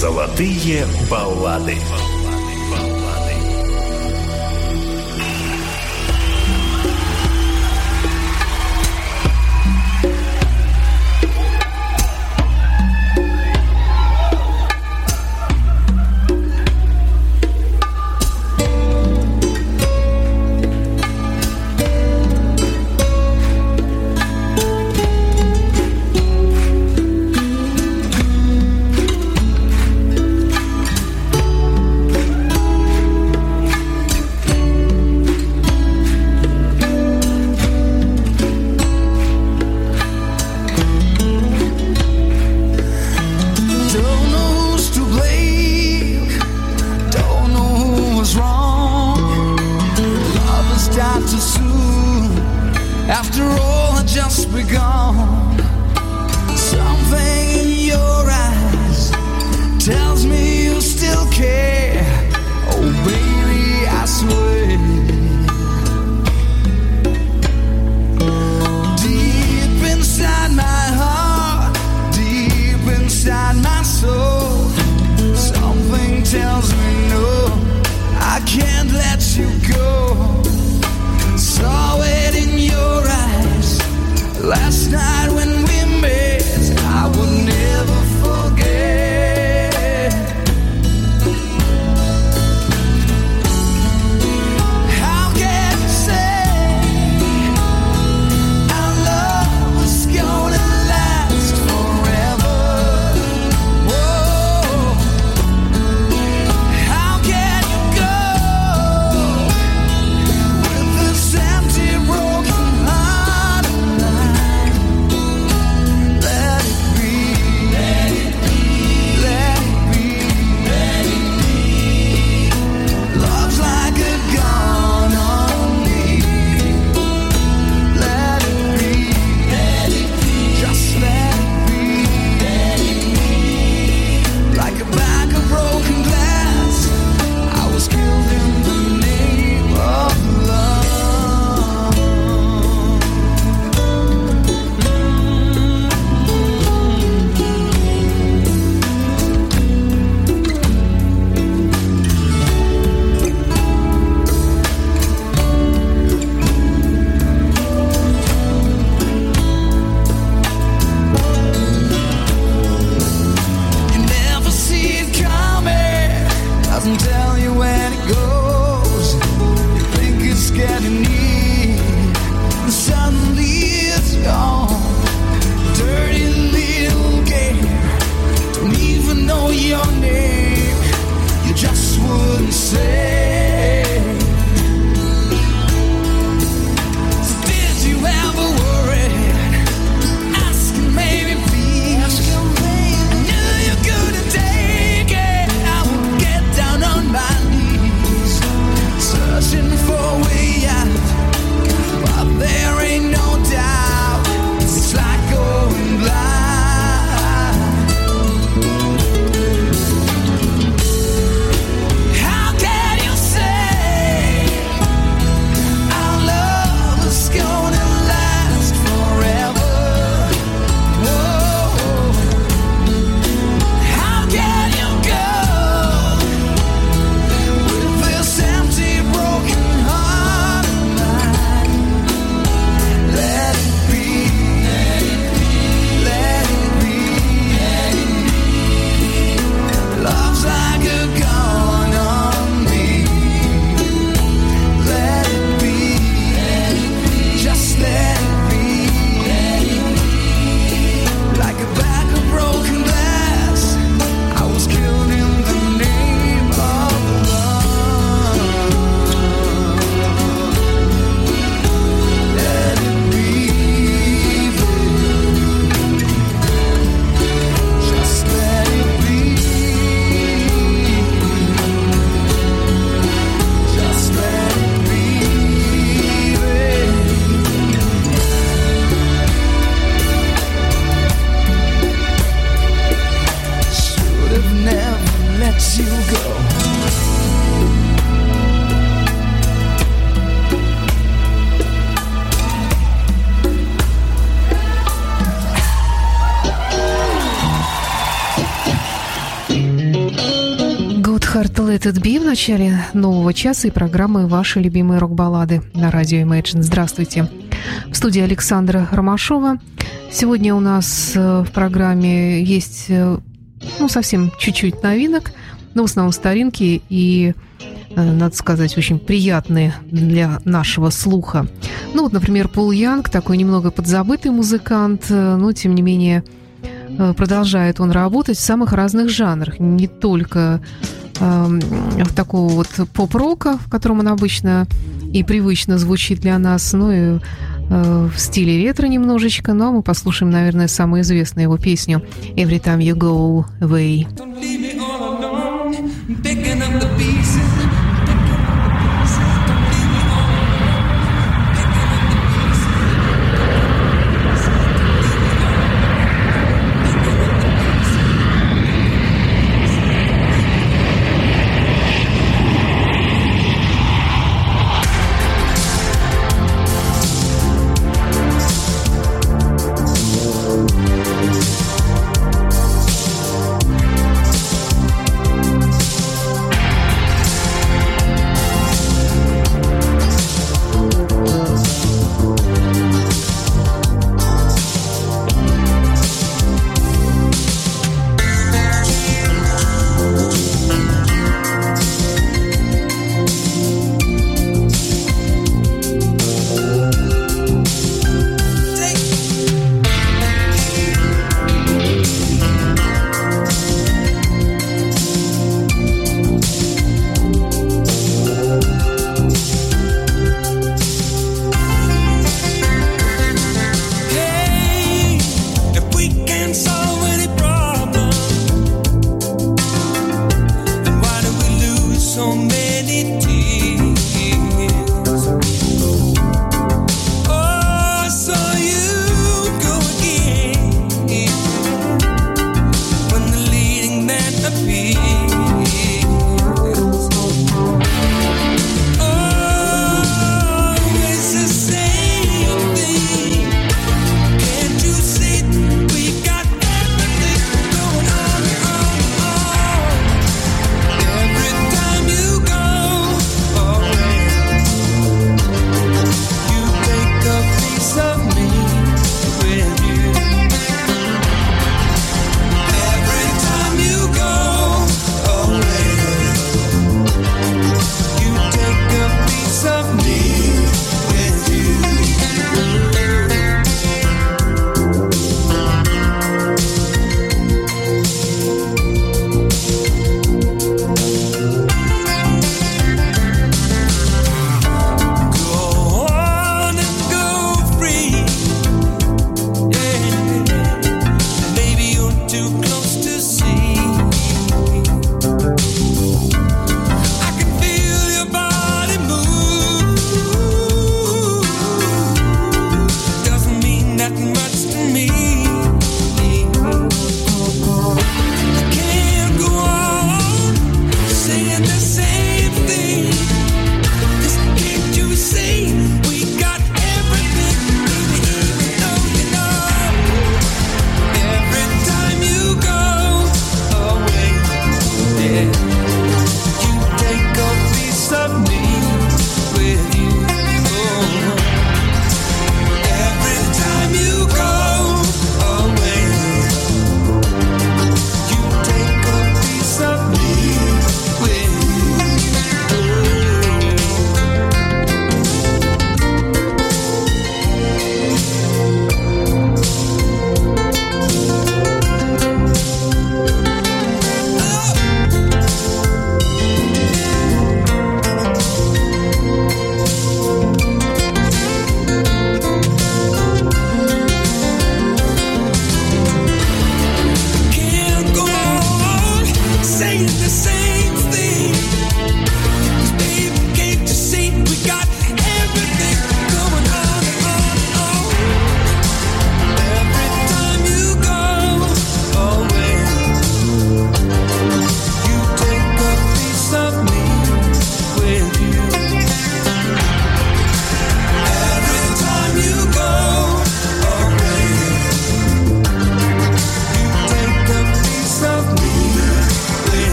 Золотые баллады. Начале нового часа и программы «Ваши любимые рок-баллады» на радио Imagine. Здравствуйте. В студии Александра Ромашова. Сегодня у нас э, в программе есть, э, ну, совсем чуть-чуть новинок, но в основном старинки и, э, надо сказать, очень приятные для нашего слуха. Ну, вот, например, Пол Янг, такой немного подзабытый музыкант, но, тем не менее, продолжает он работать в самых разных жанрах, не только такого вот поп-рока, в котором он обычно и привычно звучит для нас, ну и э, в стиле ретро немножечко, но мы послушаем, наверное, самую известную его песню «Every time you go away».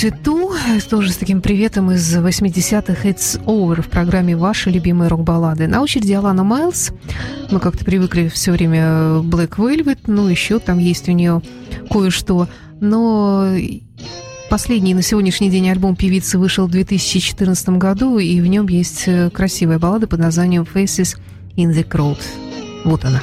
Цвету, тоже с таким приветом из 80-х It's Over в программе «Ваши любимые рок-баллады». На очереди Алана Майлз. Мы как-то привыкли все время Black Velvet, ну, еще там есть у нее кое-что. Но последний на сегодняшний день альбом певицы вышел в 2014 году, и в нем есть красивая баллада под названием «Faces in the Crowd». Вот она.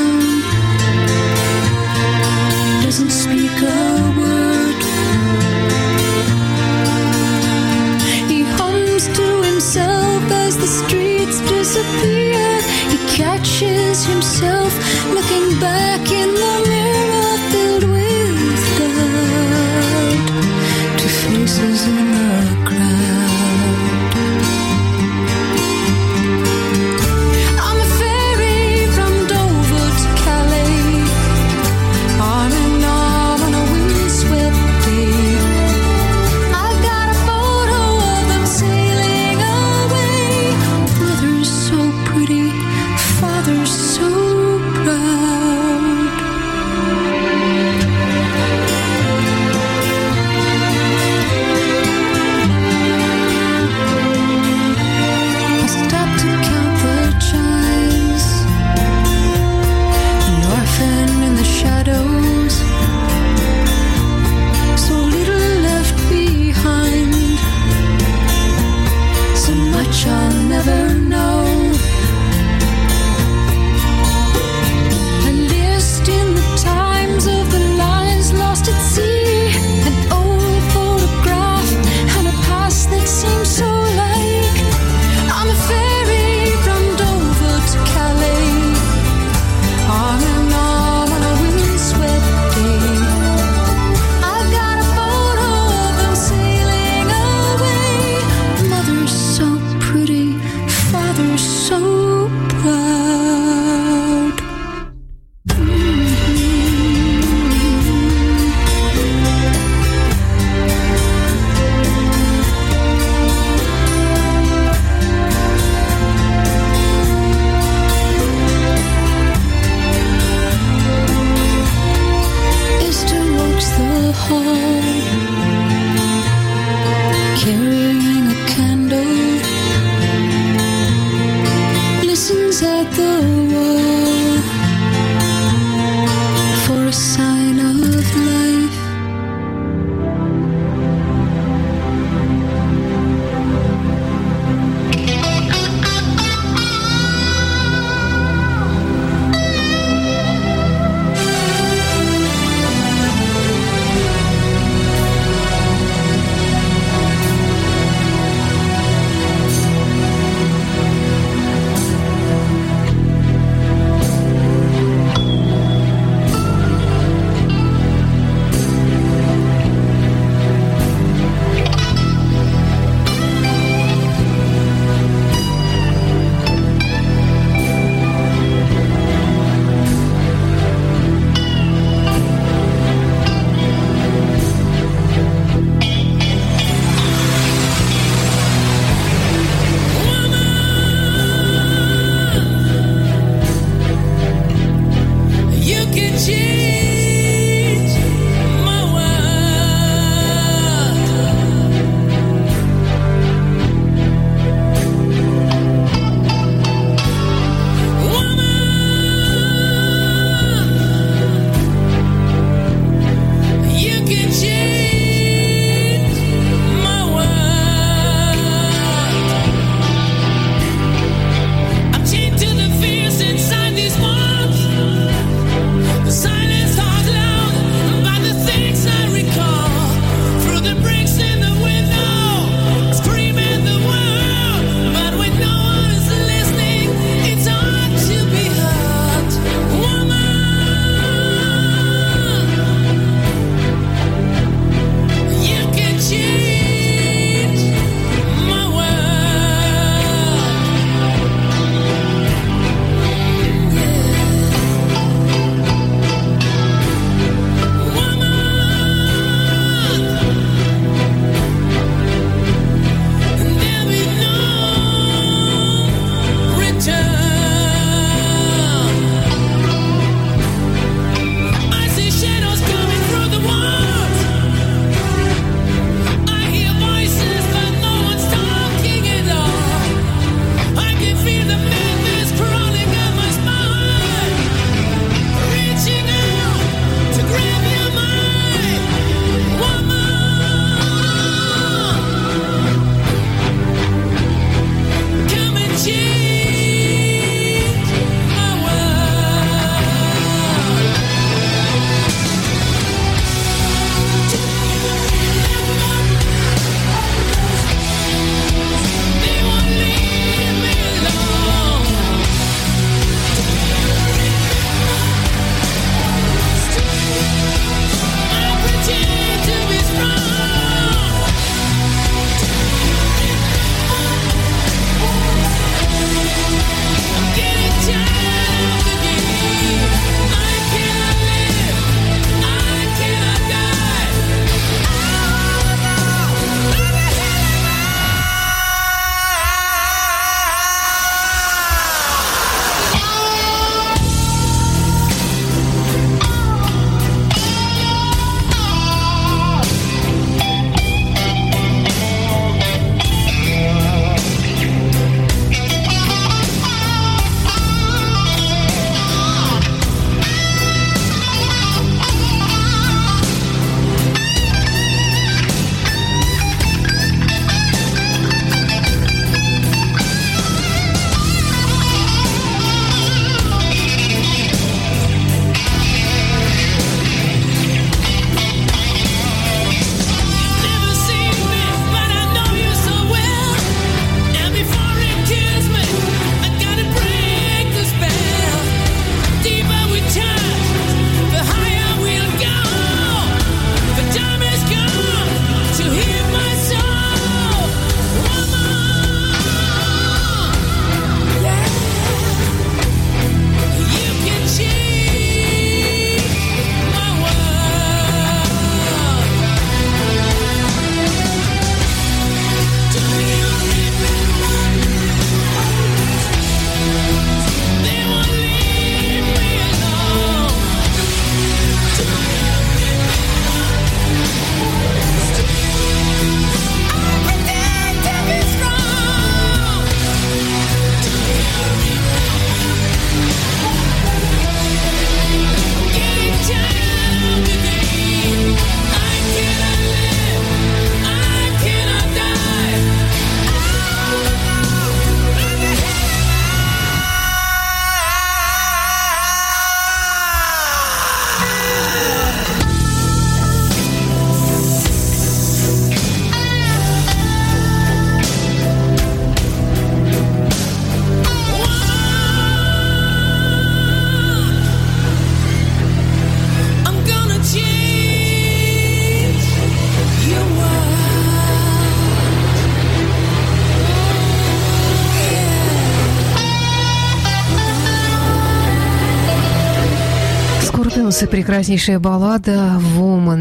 Скорпионс и прекраснейшая баллада «Woman»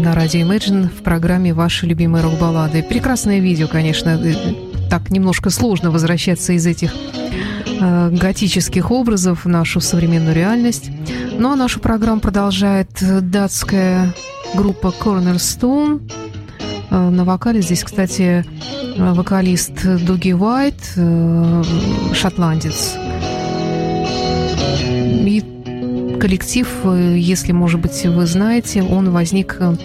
на радио Imagine в программе «Ваши любимые рок-баллады». Прекрасное видео, конечно. Так немножко сложно возвращаться из этих э, готических образов в нашу современную реальность. Ну а нашу программу продолжает датская группа Cornerstone. Э, на вокале здесь, кстати, вокалист Дуги Уайт, э, шотландец. Коллектив, э, если, может быть, вы знаете, он возник э,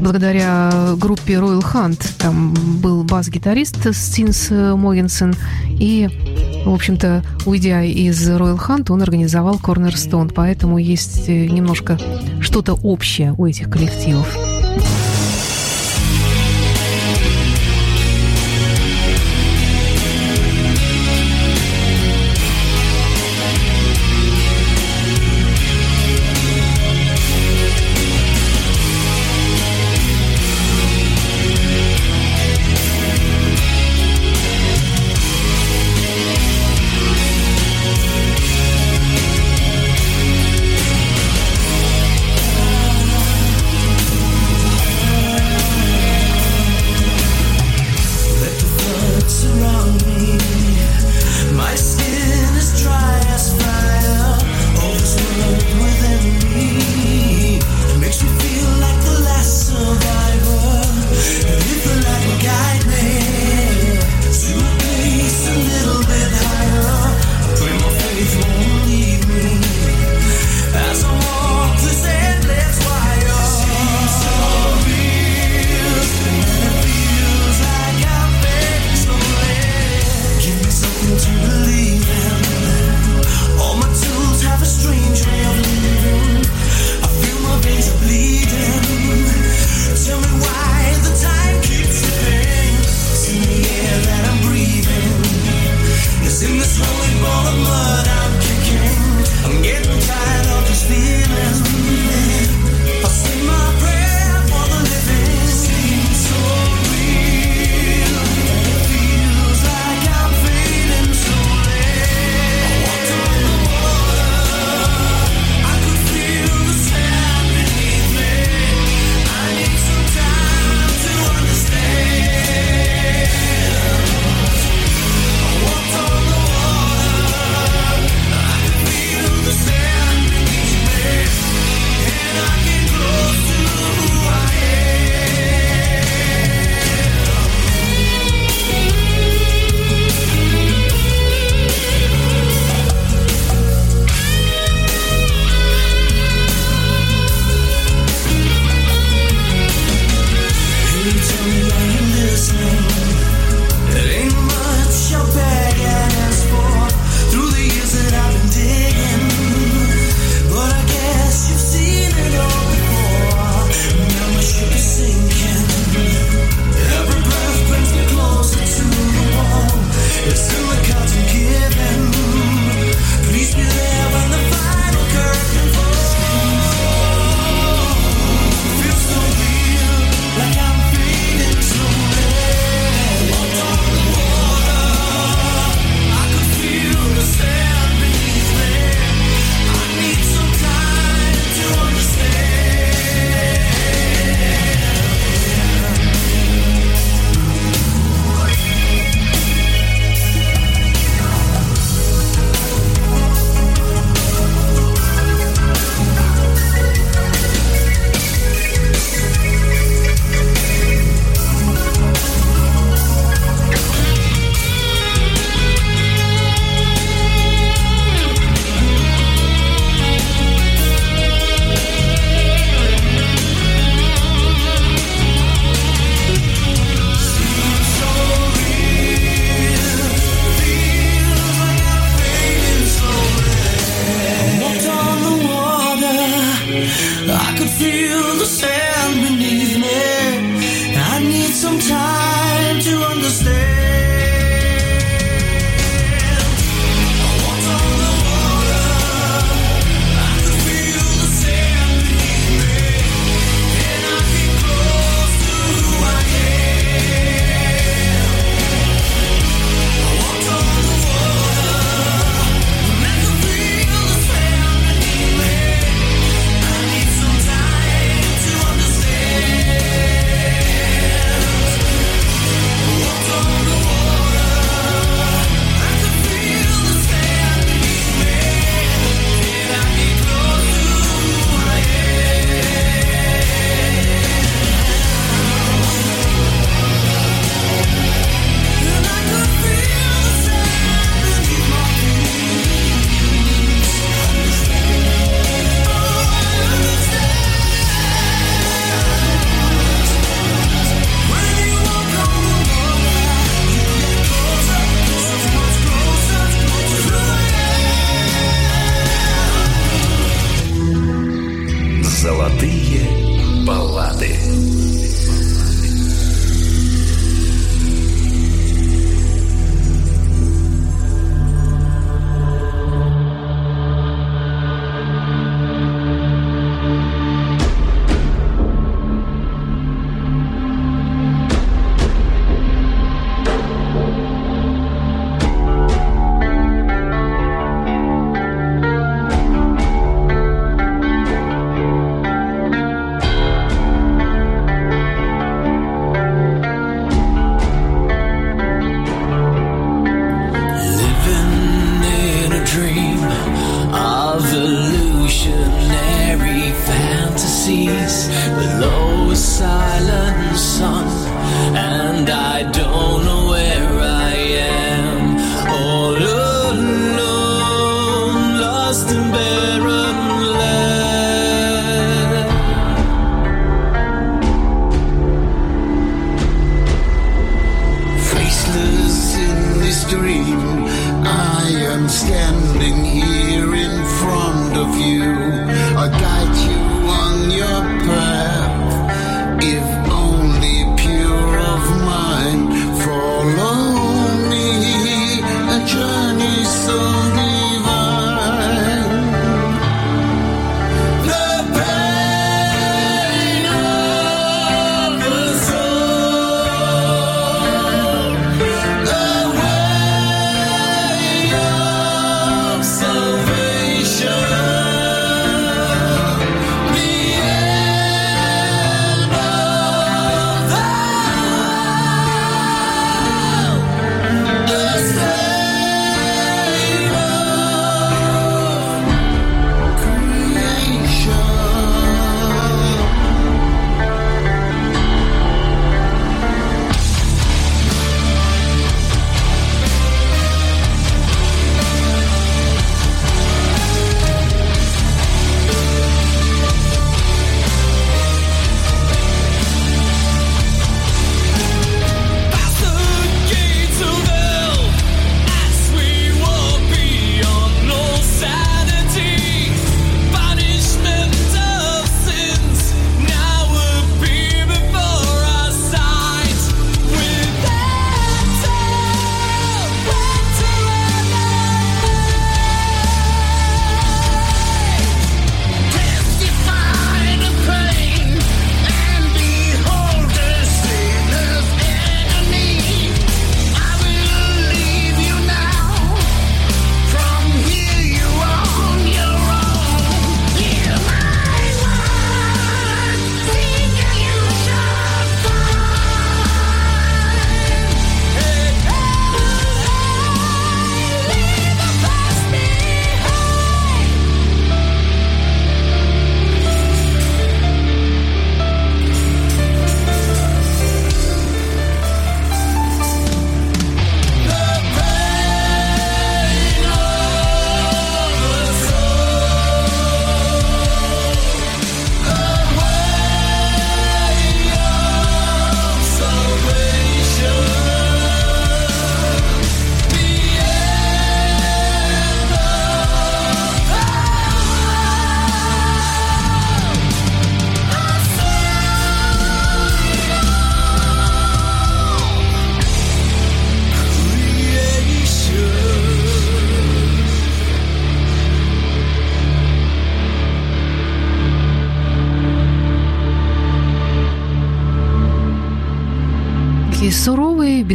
благодаря группе Royal Hunt. Там был бас-гитарист Стинс Могенсен. И, в общем-то, уйдя из Royal Hunt, он организовал Cornerstone. Поэтому есть э, немножко что-то общее у этих коллективов.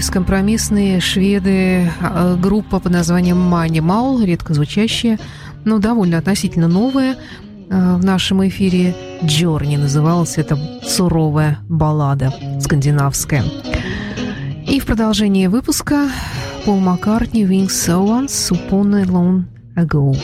бескомпромиссные шведы, а, группа под названием Мани редко звучащая, но довольно относительно новая а, в нашем эфире. Джорни называлась это суровая баллада скандинавская. И в продолжении выпуска Пол Маккартни «Wings So Once Upon a Long Ago».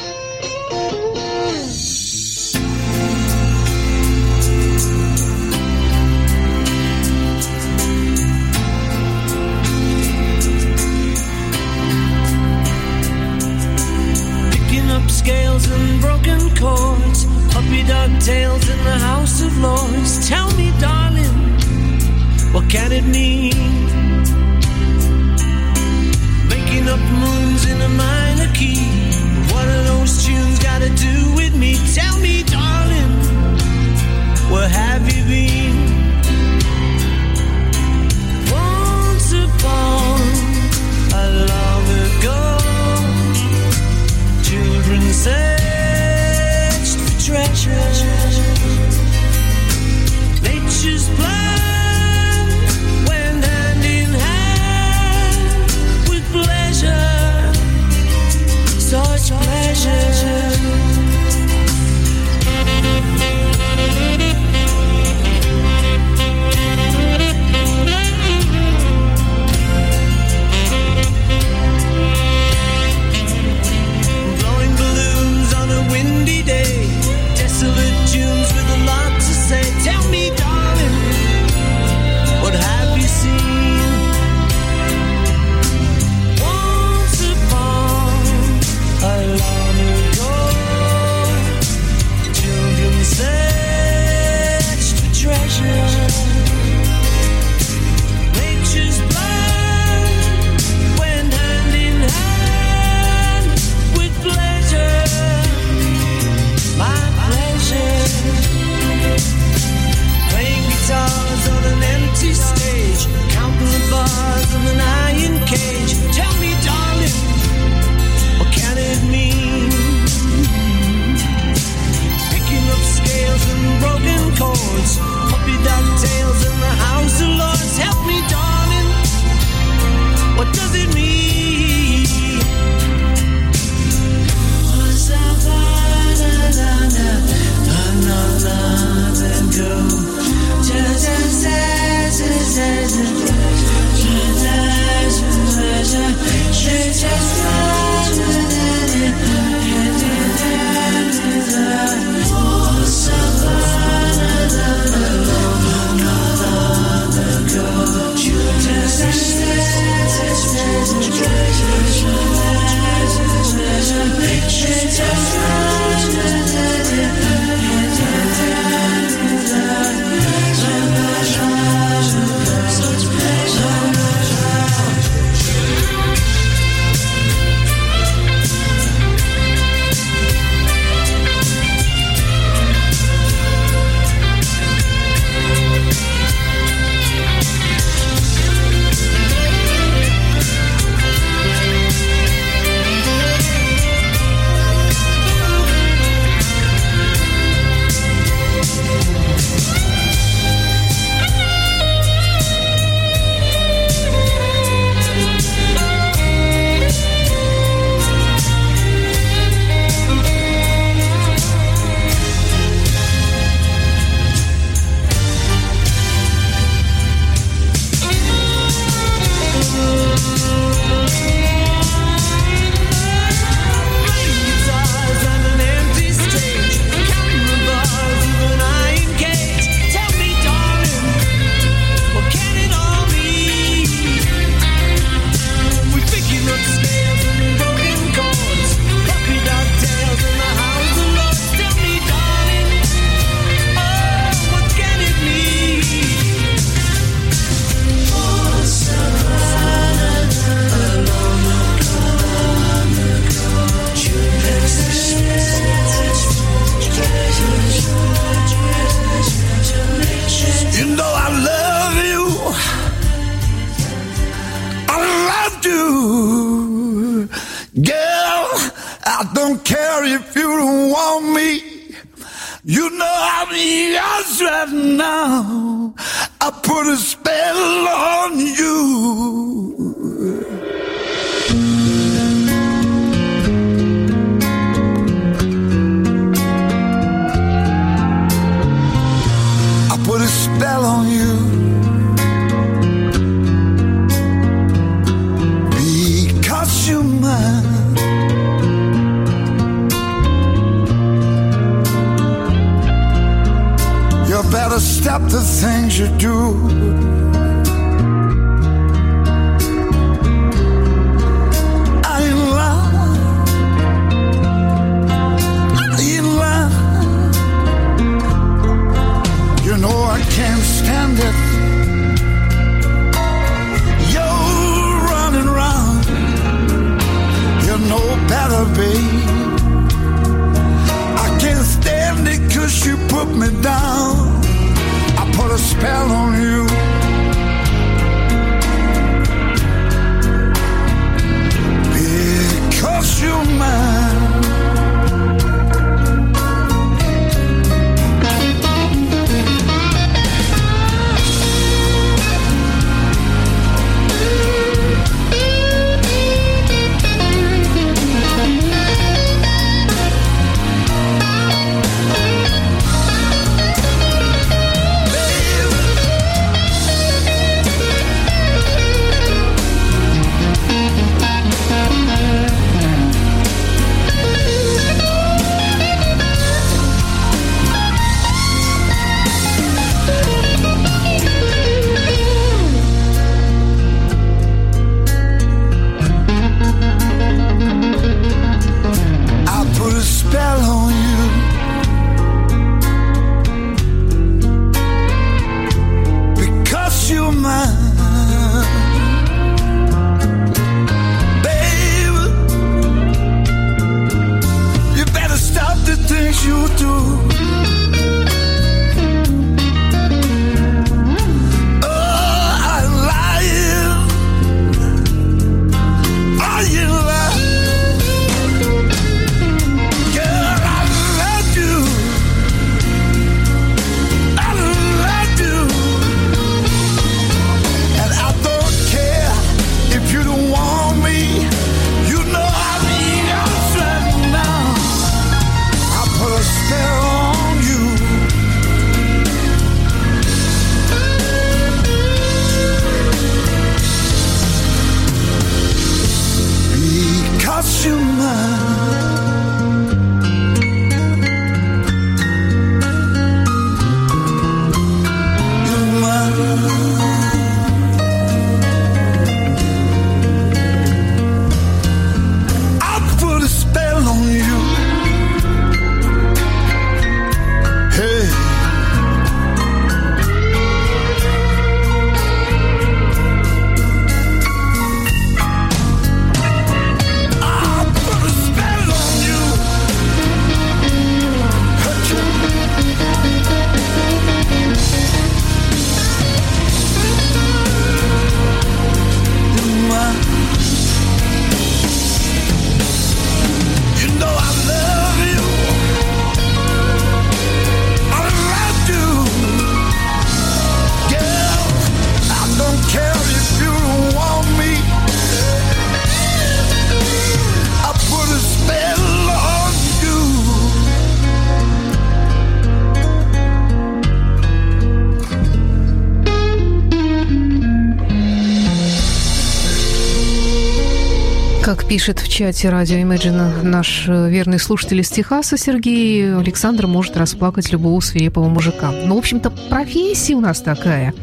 Пишет в чате радио Imagine наш э, верный слушатель из Техаса Сергей. Александр может расплакать любого свирепого мужика. Ну, в общем-то, профессия у нас такая.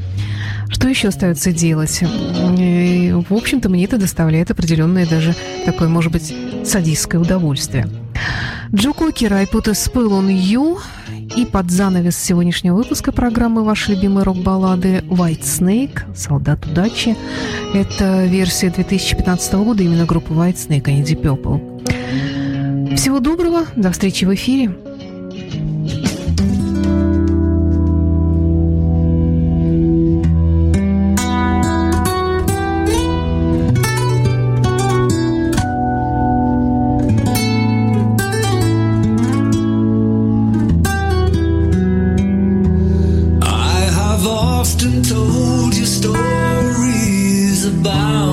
Что еще остается делать? И, в общем-то, мне это доставляет определенное даже такое, может быть, садистское удовольствие. Джо Кокер, Айпута Спыл, он Ю. И под занавес сегодняшнего выпуска программы «Ваши любимые рок-баллады» «White Snake», «Солдат удачи». Это версия 2015 года именно группы White Snake, а не Deep Purple. Всего доброго, до встречи в эфире. lost and told you stories about